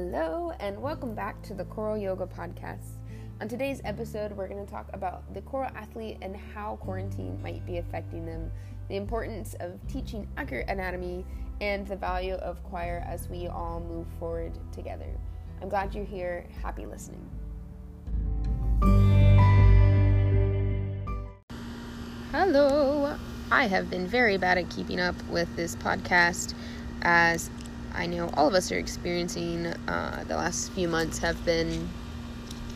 Hello, and welcome back to the Choral Yoga Podcast. On today's episode, we're going to talk about the choral athlete and how quarantine might be affecting them, the importance of teaching accurate anatomy, and the value of choir as we all move forward together. I'm glad you're here. Happy listening. Hello. I have been very bad at keeping up with this podcast as I know all of us are experiencing. Uh, the last few months have been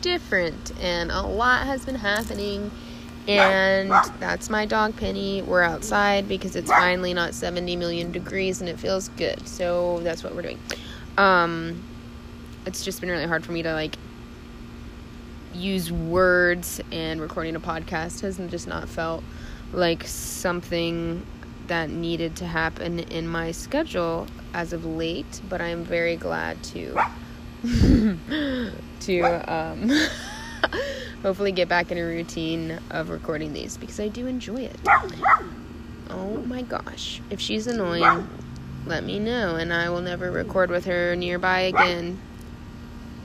different, and a lot has been happening. And that's my dog Penny. We're outside because it's finally not 70 million degrees and it feels good. So that's what we're doing. Um, it's just been really hard for me to like use words, and recording a podcast has just not felt like something that needed to happen in my schedule as of late, but I'm very glad to to um, hopefully get back in a routine of recording these because I do enjoy it. Oh my gosh. If she's annoying, let me know and I will never record with her nearby again.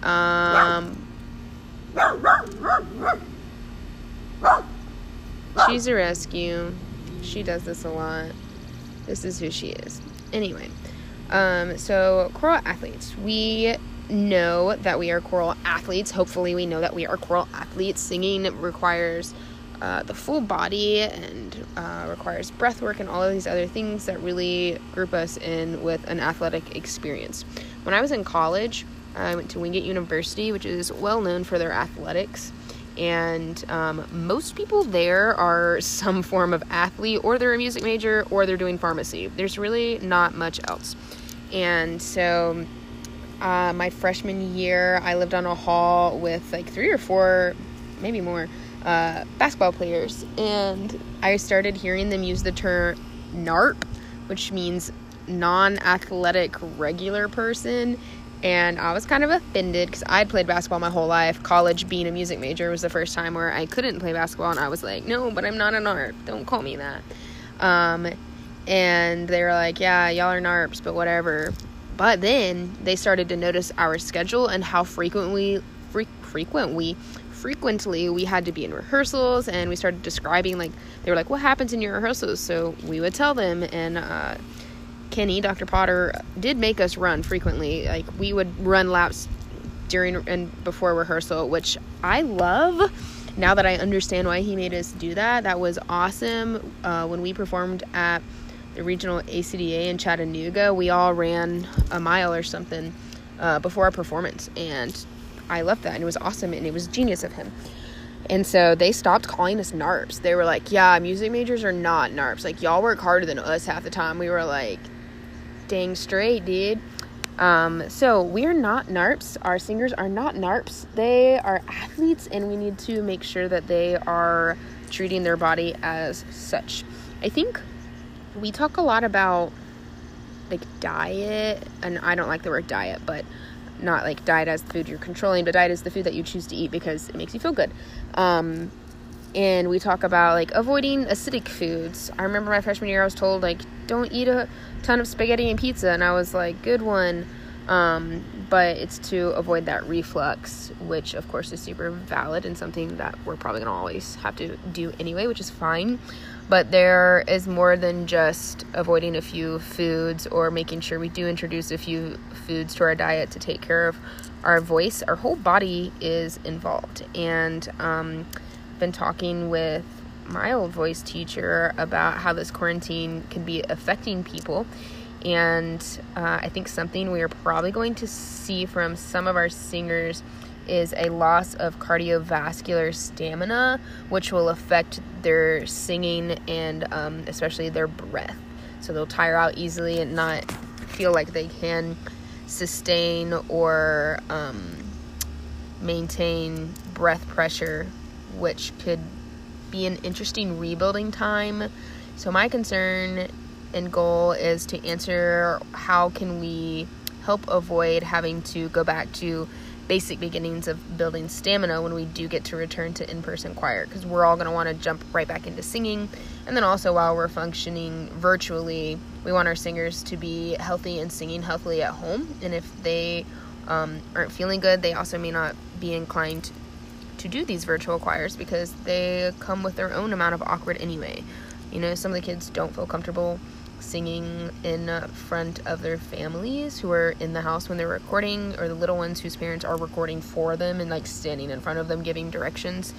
Um She's a rescue. She does this a lot. This is who she is. Anyway, um, so choral athletes. We know that we are choral athletes. Hopefully, we know that we are choral athletes. Singing requires uh, the full body and uh, requires breath work and all of these other things that really group us in with an athletic experience. When I was in college, I went to Wingate University, which is well known for their athletics and um, most people there are some form of athlete or they're a music major or they're doing pharmacy there's really not much else and so uh, my freshman year i lived on a hall with like three or four maybe more uh, basketball players and i started hearing them use the term narp which means non-athletic regular person and I was kind of offended because I'd played basketball my whole life. College, being a music major, was the first time where I couldn't play basketball, and I was like, no, but I'm not an NARP. Don't call me that. Um, and they were like, yeah, y'all are NARPs, but whatever. But then they started to notice our schedule and how frequently, fre- frequent we, frequently we had to be in rehearsals, and we started describing like they were like, what happens in your rehearsals? So we would tell them, and uh, Kenny, Dr. Potter, did make us run frequently. Like we would run laps during and before rehearsal, which I love. Now that I understand why he made us do that, that was awesome. Uh, when we performed at the regional ACDA in Chattanooga, we all ran a mile or something uh, before our performance, and I loved that, and it was awesome, and it was genius of him. And so they stopped calling us NARPs. They were like, yeah, music majors are not NARPs. Like, y'all work harder than us half the time. We were like, dang straight, dude. Um, so we are not NARPs. Our singers are not NARPs. They are athletes, and we need to make sure that they are treating their body as such. I think we talk a lot about like diet, and I don't like the word diet, but not like diet as the food you're controlling, but diet is the food that you choose to eat because it makes you feel good. Um, and we talk about like avoiding acidic foods. I remember my freshman year, I was told like don't eat a ton of spaghetti and pizza, and I was like, good one. Um, but it's to avoid that reflux, which of course is super valid and something that we're probably gonna always have to do anyway, which is fine. But there is more than just avoiding a few foods or making sure we do introduce a few foods to our diet to take care of our voice. Our whole body is involved, and um, been talking with my old voice teacher about how this quarantine can be affecting people. And uh, I think something we are probably going to see from some of our singers is a loss of cardiovascular stamina, which will affect their singing and um, especially their breath. So they'll tire out easily and not feel like they can sustain or um, maintain breath pressure, which could be an interesting rebuilding time. So my concern and goal is to answer how can we help avoid having to go back to basic beginnings of building stamina when we do get to return to in-person choir because we're all going to want to jump right back into singing and then also while we're functioning virtually we want our singers to be healthy and singing healthily at home and if they um, aren't feeling good, they also may not be inclined to do these virtual choirs because they come with their own amount of awkward anyway. You know, some of the kids don't feel comfortable singing in front of their families who are in the house when they're recording, or the little ones whose parents are recording for them and like standing in front of them giving directions.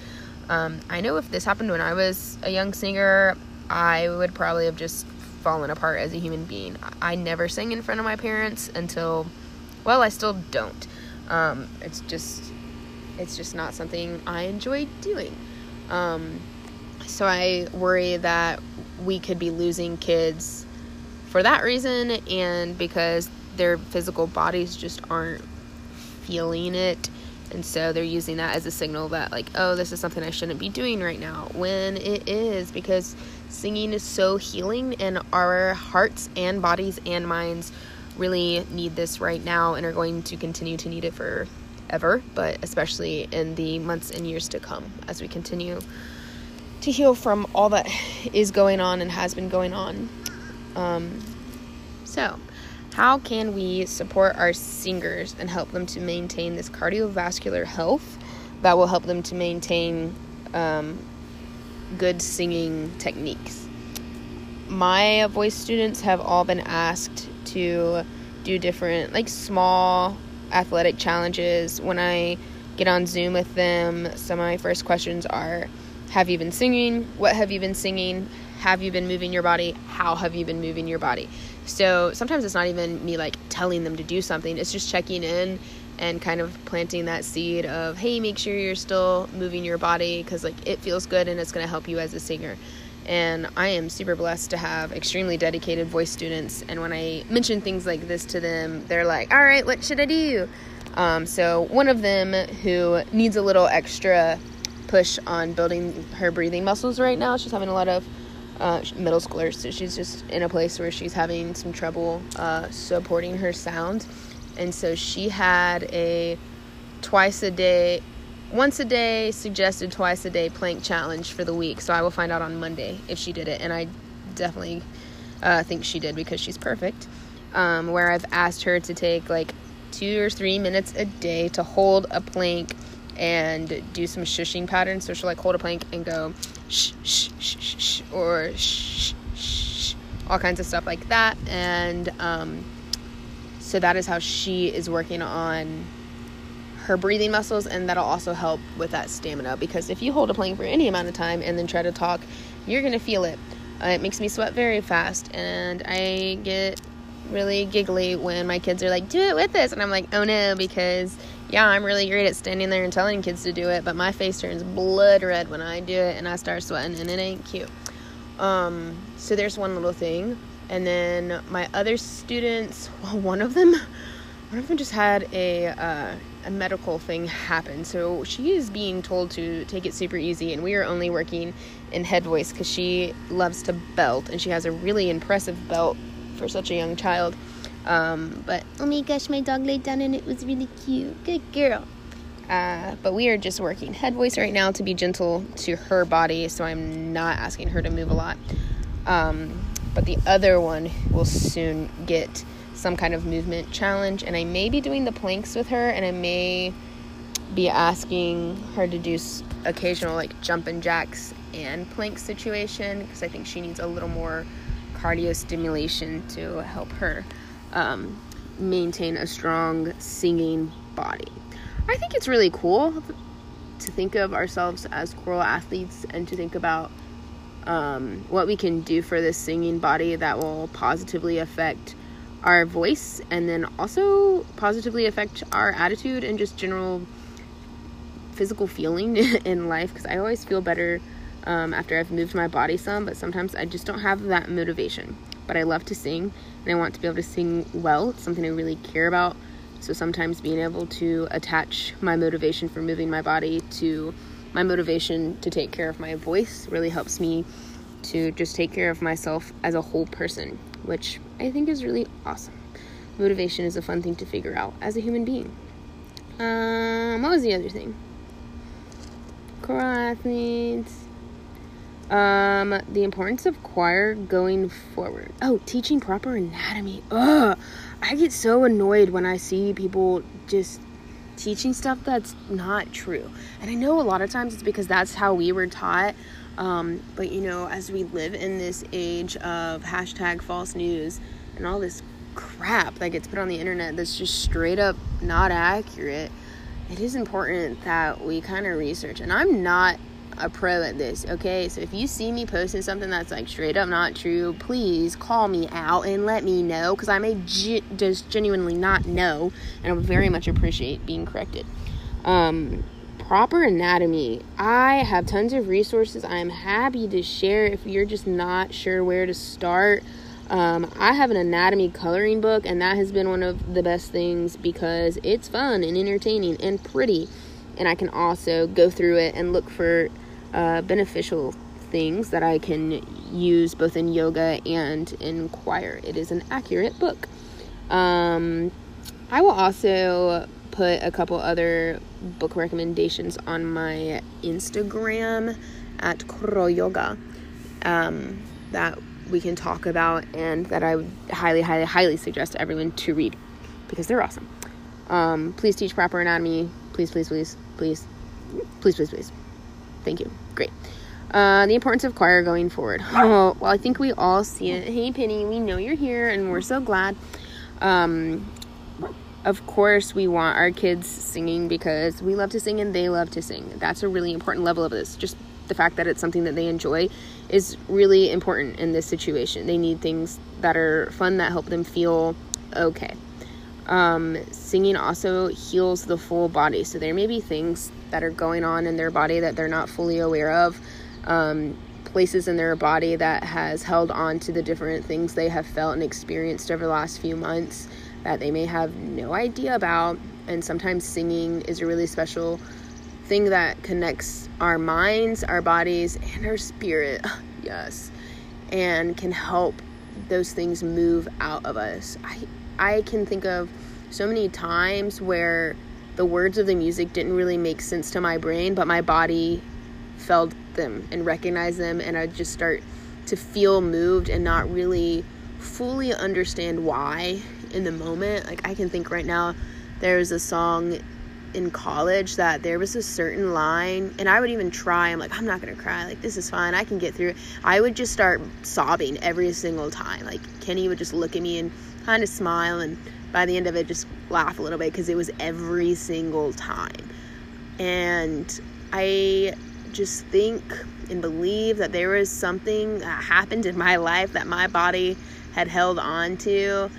Um, I know if this happened when I was a young singer, I would probably have just fallen apart as a human being. I never sang in front of my parents until, well, I still don't. Um, it's just, it's just not something I enjoy doing. Um, so I worry that we could be losing kids for that reason and because their physical bodies just aren't feeling it. And so they're using that as a signal that like oh this is something i shouldn't be doing right now when it is because singing is so healing and our hearts and bodies and minds really need this right now and are going to continue to need it forever but especially in the months and years to come as we continue to heal from all that is going on and has been going on um, so, how can we support our singers and help them to maintain this cardiovascular health that will help them to maintain um, good singing techniques? My voice students have all been asked to do different, like small athletic challenges. When I get on Zoom with them, some of my first questions are Have you been singing? What have you been singing? Have you been moving your body? How have you been moving your body? So sometimes it's not even me like telling them to do something, it's just checking in and kind of planting that seed of, hey, make sure you're still moving your body because like it feels good and it's going to help you as a singer. And I am super blessed to have extremely dedicated voice students. And when I mention things like this to them, they're like, all right, what should I do? Um, so, one of them who needs a little extra push on building her breathing muscles right now, she's having a lot of uh, middle schooler, so she's just in a place where she's having some trouble uh, supporting her sound. And so she had a twice a day, once a day, suggested twice a day plank challenge for the week. So I will find out on Monday if she did it. And I definitely uh, think she did because she's perfect. Um, where I've asked her to take like two or three minutes a day to hold a plank and do some shushing patterns. So she'll like hold a plank and go shh, shh, shh, or shh, shh, all kinds of stuff like that. And um, so that is how she is working on her breathing muscles, and that'll also help with that stamina. Because if you hold a plank for any amount of time and then try to talk, you're gonna feel it. Uh, it makes me sweat very fast, and I get really giggly when my kids are like, "Do it with us," and I'm like, "Oh no," because yeah, I'm really great at standing there and telling kids to do it, but my face turns blood red when I do it and I start sweating and it ain't cute. Um, so there's one little thing. And then my other students, well, one of them, one of them just had a uh, a medical thing happen. So she is being told to take it super easy, and we are only working in head voice because she loves to belt, and she has a really impressive belt for such a young child. Um, but oh my gosh, my dog laid down and it was really cute. Good girl. Uh, but we are just working head voice right now to be gentle to her body, so I'm not asking her to move a lot. Um, but the other one will soon get some kind of movement challenge, and I may be doing the planks with her, and I may be asking her to do occasional like jump and jacks and plank situation because I think she needs a little more cardio stimulation to help her um, maintain a strong singing body. I think it's really cool to think of ourselves as choral athletes and to think about um, what we can do for this singing body that will positively affect our voice and then also positively affect our attitude and just general physical feeling in life because I always feel better um, after I've moved my body some, but sometimes I just don't have that motivation but I love to sing and I want to be able to sing well. It's something I really care about. So sometimes being able to attach my motivation for moving my body to my motivation to take care of my voice really helps me to just take care of myself as a whole person, which I think is really awesome. Motivation is a fun thing to figure out as a human being. Um, what was the other thing? Athletes. Um, the importance of choir going forward. Oh, teaching proper anatomy. Ugh, I get so annoyed when I see people just teaching stuff that's not true. And I know a lot of times it's because that's how we were taught. Um, but you know, as we live in this age of hashtag false news and all this crap that gets put on the internet that's just straight up not accurate, it is important that we kind of research. And I'm not a pro at this, okay? So if you see me posting something that's like straight up not true, please call me out and let me know because I may ge- just genuinely not know and I would very much appreciate being corrected. Um, proper anatomy. I have tons of resources I'm happy to share if you're just not sure where to start. Um, I have an anatomy coloring book, and that has been one of the best things because it's fun and entertaining and pretty. And I can also go through it and look for uh, beneficial things that I can use both in yoga and in choir. It is an accurate book. Um, I will also put a couple other book recommendations on my Instagram at Koro Yoga um, that we can talk about and that I would highly, highly, highly suggest everyone to read because they're awesome. Um, please teach proper anatomy. Please, please, please, please, please, please, please. Thank you. Great. Uh, the importance of choir going forward. Oh, well, I think we all see it. Hey, Penny, we know you're here and we're so glad. Um, of course, we want our kids singing because we love to sing and they love to sing. That's a really important level of this. Just the fact that it's something that they enjoy is really important in this situation. They need things that are fun that help them feel okay. Um, singing also heals the full body. So there may be things that are going on in their body that they're not fully aware of. Um, places in their body that has held on to the different things they have felt and experienced over the last few months that they may have no idea about. And sometimes singing is a really special thing that connects our minds, our bodies, and our spirit. yes. And can help those things move out of us. I I can think of so many times where the words of the music didn't really make sense to my brain, but my body felt them and recognized them, and I just start to feel moved and not really fully understand why in the moment. Like, I can think right now there's a song in college that there was a certain line and I would even try. I'm like I'm not going to cry. Like this is fine. I can get through it. I would just start sobbing every single time. Like Kenny would just look at me and kind of smile and by the end of it just laugh a little bit because it was every single time. And I just think and believe that there was something that happened in my life that my body had held on to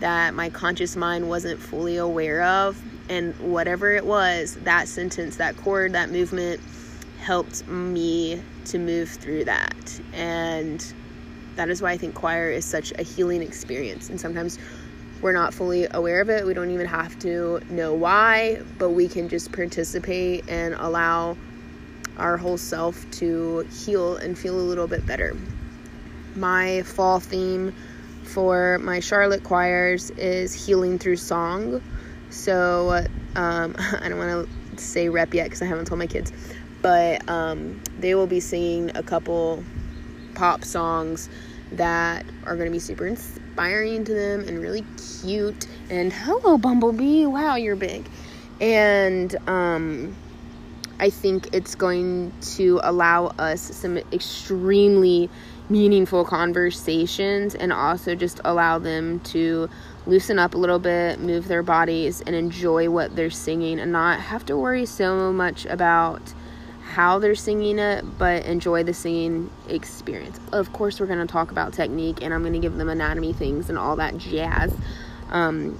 that my conscious mind wasn't fully aware of. And whatever it was, that sentence, that chord, that movement helped me to move through that. And that is why I think choir is such a healing experience. And sometimes we're not fully aware of it. We don't even have to know why, but we can just participate and allow our whole self to heal and feel a little bit better. My fall theme for my Charlotte choirs is healing through song. So um, I don't want to say rep yet because I haven't told my kids, but um, they will be singing a couple pop songs that are going to be super inspiring to them and really cute. And hello, Bumblebee. Wow, you're big. And um, I think it's going to allow us some extremely meaningful conversations and also just allow them to loosen up a little bit, move their bodies, and enjoy what they're singing and not have to worry so much about how they're singing it, but enjoy the singing experience. Of course, we're going to talk about technique and I'm going to give them anatomy things and all that jazz. Um,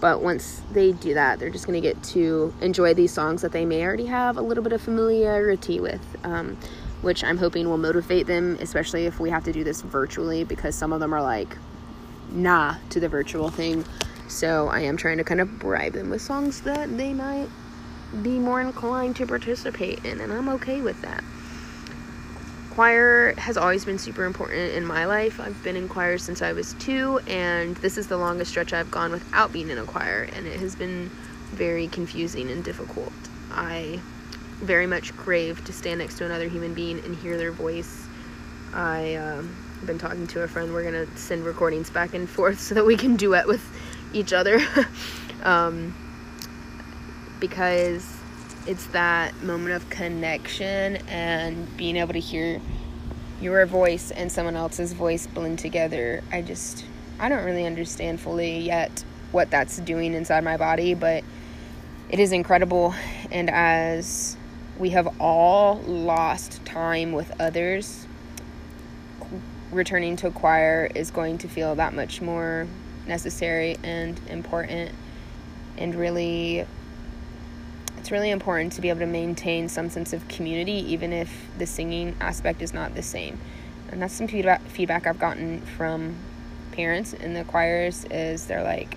but once they do that, they're just going to get to enjoy these songs that they may already have a little bit of familiarity with, um, which I'm hoping will motivate them, especially if we have to do this virtually, because some of them are like, nah to the virtual thing. So I am trying to kind of bribe them with songs that they might be more inclined to participate in, and I'm okay with that. Choir has always been super important in my life. I've been in choir since I was two, and this is the longest stretch I've gone without being in a choir, and it has been very confusing and difficult. I very much crave to stand next to another human being and hear their voice um, have been talking to a friend. We're gonna send recordings back and forth so that we can duet with each other. um, because it's that moment of connection and being able to hear your voice and someone else's voice blend together. I just, I don't really understand fully yet what that's doing inside my body, but it is incredible. And as we have all lost time with others, returning to a choir is going to feel that much more necessary and important and really it's really important to be able to maintain some sense of community even if the singing aspect is not the same. And that's some feedback I've gotten from parents in the choirs is they're like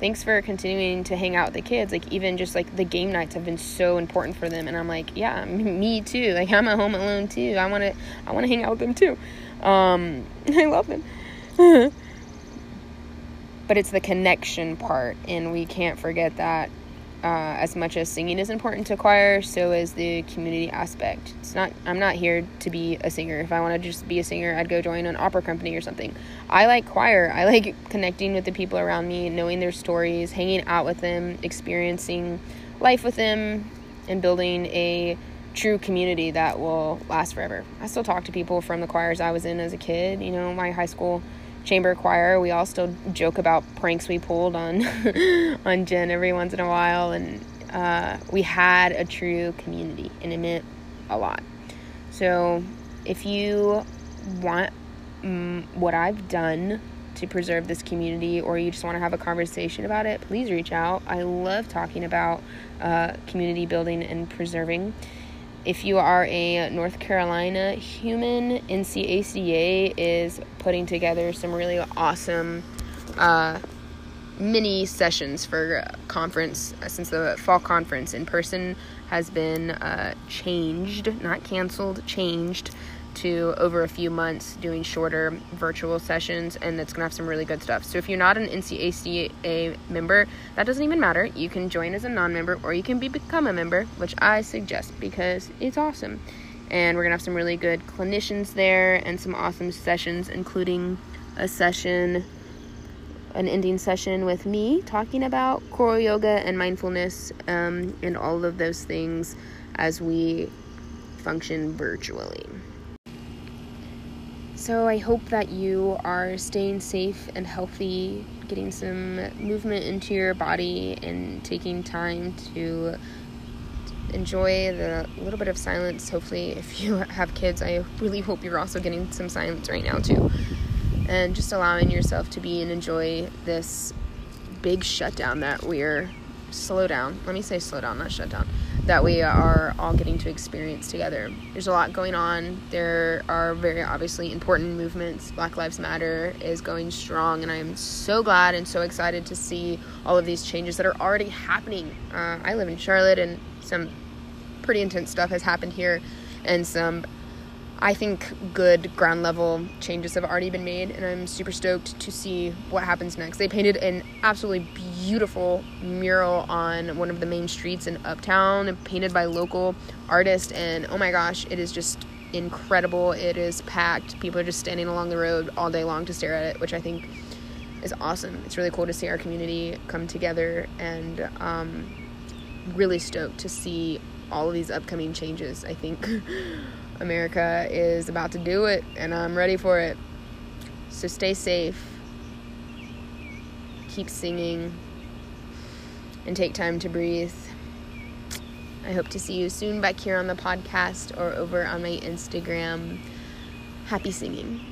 thanks for continuing to hang out with the kids. Like even just like the game nights have been so important for them and I'm like yeah me too. Like I'm at home alone too. I want to I want to hang out with them too. Um I love them. But it's the connection part and we can't forget that uh, as much as singing is important to choir, so is the community aspect. It's not. I'm not here to be a singer. If I want to just be a singer, I'd go join an opera company or something. I like choir. I like connecting with the people around me, knowing their stories, hanging out with them, experiencing life with them, and building a true community that will last forever. I still talk to people from the choirs I was in as a kid. You know, my high school chamber choir, we all still joke about pranks we pulled on on Jen every once in a while, and uh, we had a true community, and it meant a lot. So, if you want mm, what I've done to preserve this community, or you just want to have a conversation about it, please reach out. I love talking about uh, community building and preserving. If you are a North Carolina human, NCACA is putting together some really awesome uh, mini sessions for conference uh, since the fall conference in person has been uh, changed, not canceled, changed to over a few months doing shorter virtual sessions and going to have some really good stuff. So if you're not an NCACA member, that doesn't even matter. You can join as a non-member or you can be, become a member, which I suggest because it's awesome. And we're to have some really good clinicians there and some awesome sessions including a session an ending session with me talking about choral yoga and mindfulness um, and all of those things as we function virtually. So I hope that you are staying safe and healthy, getting some movement into your body, and taking time to enjoy the little bit of silence. Hopefully, if you have kids, I really hope you're also getting some silence right now, too. And just allowing yourself to be and enjoy this big shutdown that we're slow down. Let me say slow down, not shut down that we are all getting to experience together. There's a lot going on. There are very obviously important movements. Black Lives Matter is going strong, and I am so glad and so excited to see all of these changes that are already happening. Uh, I live in Charlotte, and some pretty intense stuff has happened here, and some I think good ground level changes have already been made, and I'm super stoked to see what happens next. They painted an absolutely beautiful mural on one of the main streets in Uptown, painted by local artists, and oh my gosh, it is just incredible. It is packed. People are just standing along the road all day long to stare at it, which I think is awesome. It's really cool to see our community come together, and um, really stoked to see all of these upcoming changes. I think. America is about to do it, and I'm ready for it. So stay safe, keep singing, and take time to breathe. I hope to see you soon back here on the podcast or over on my Instagram. Happy singing.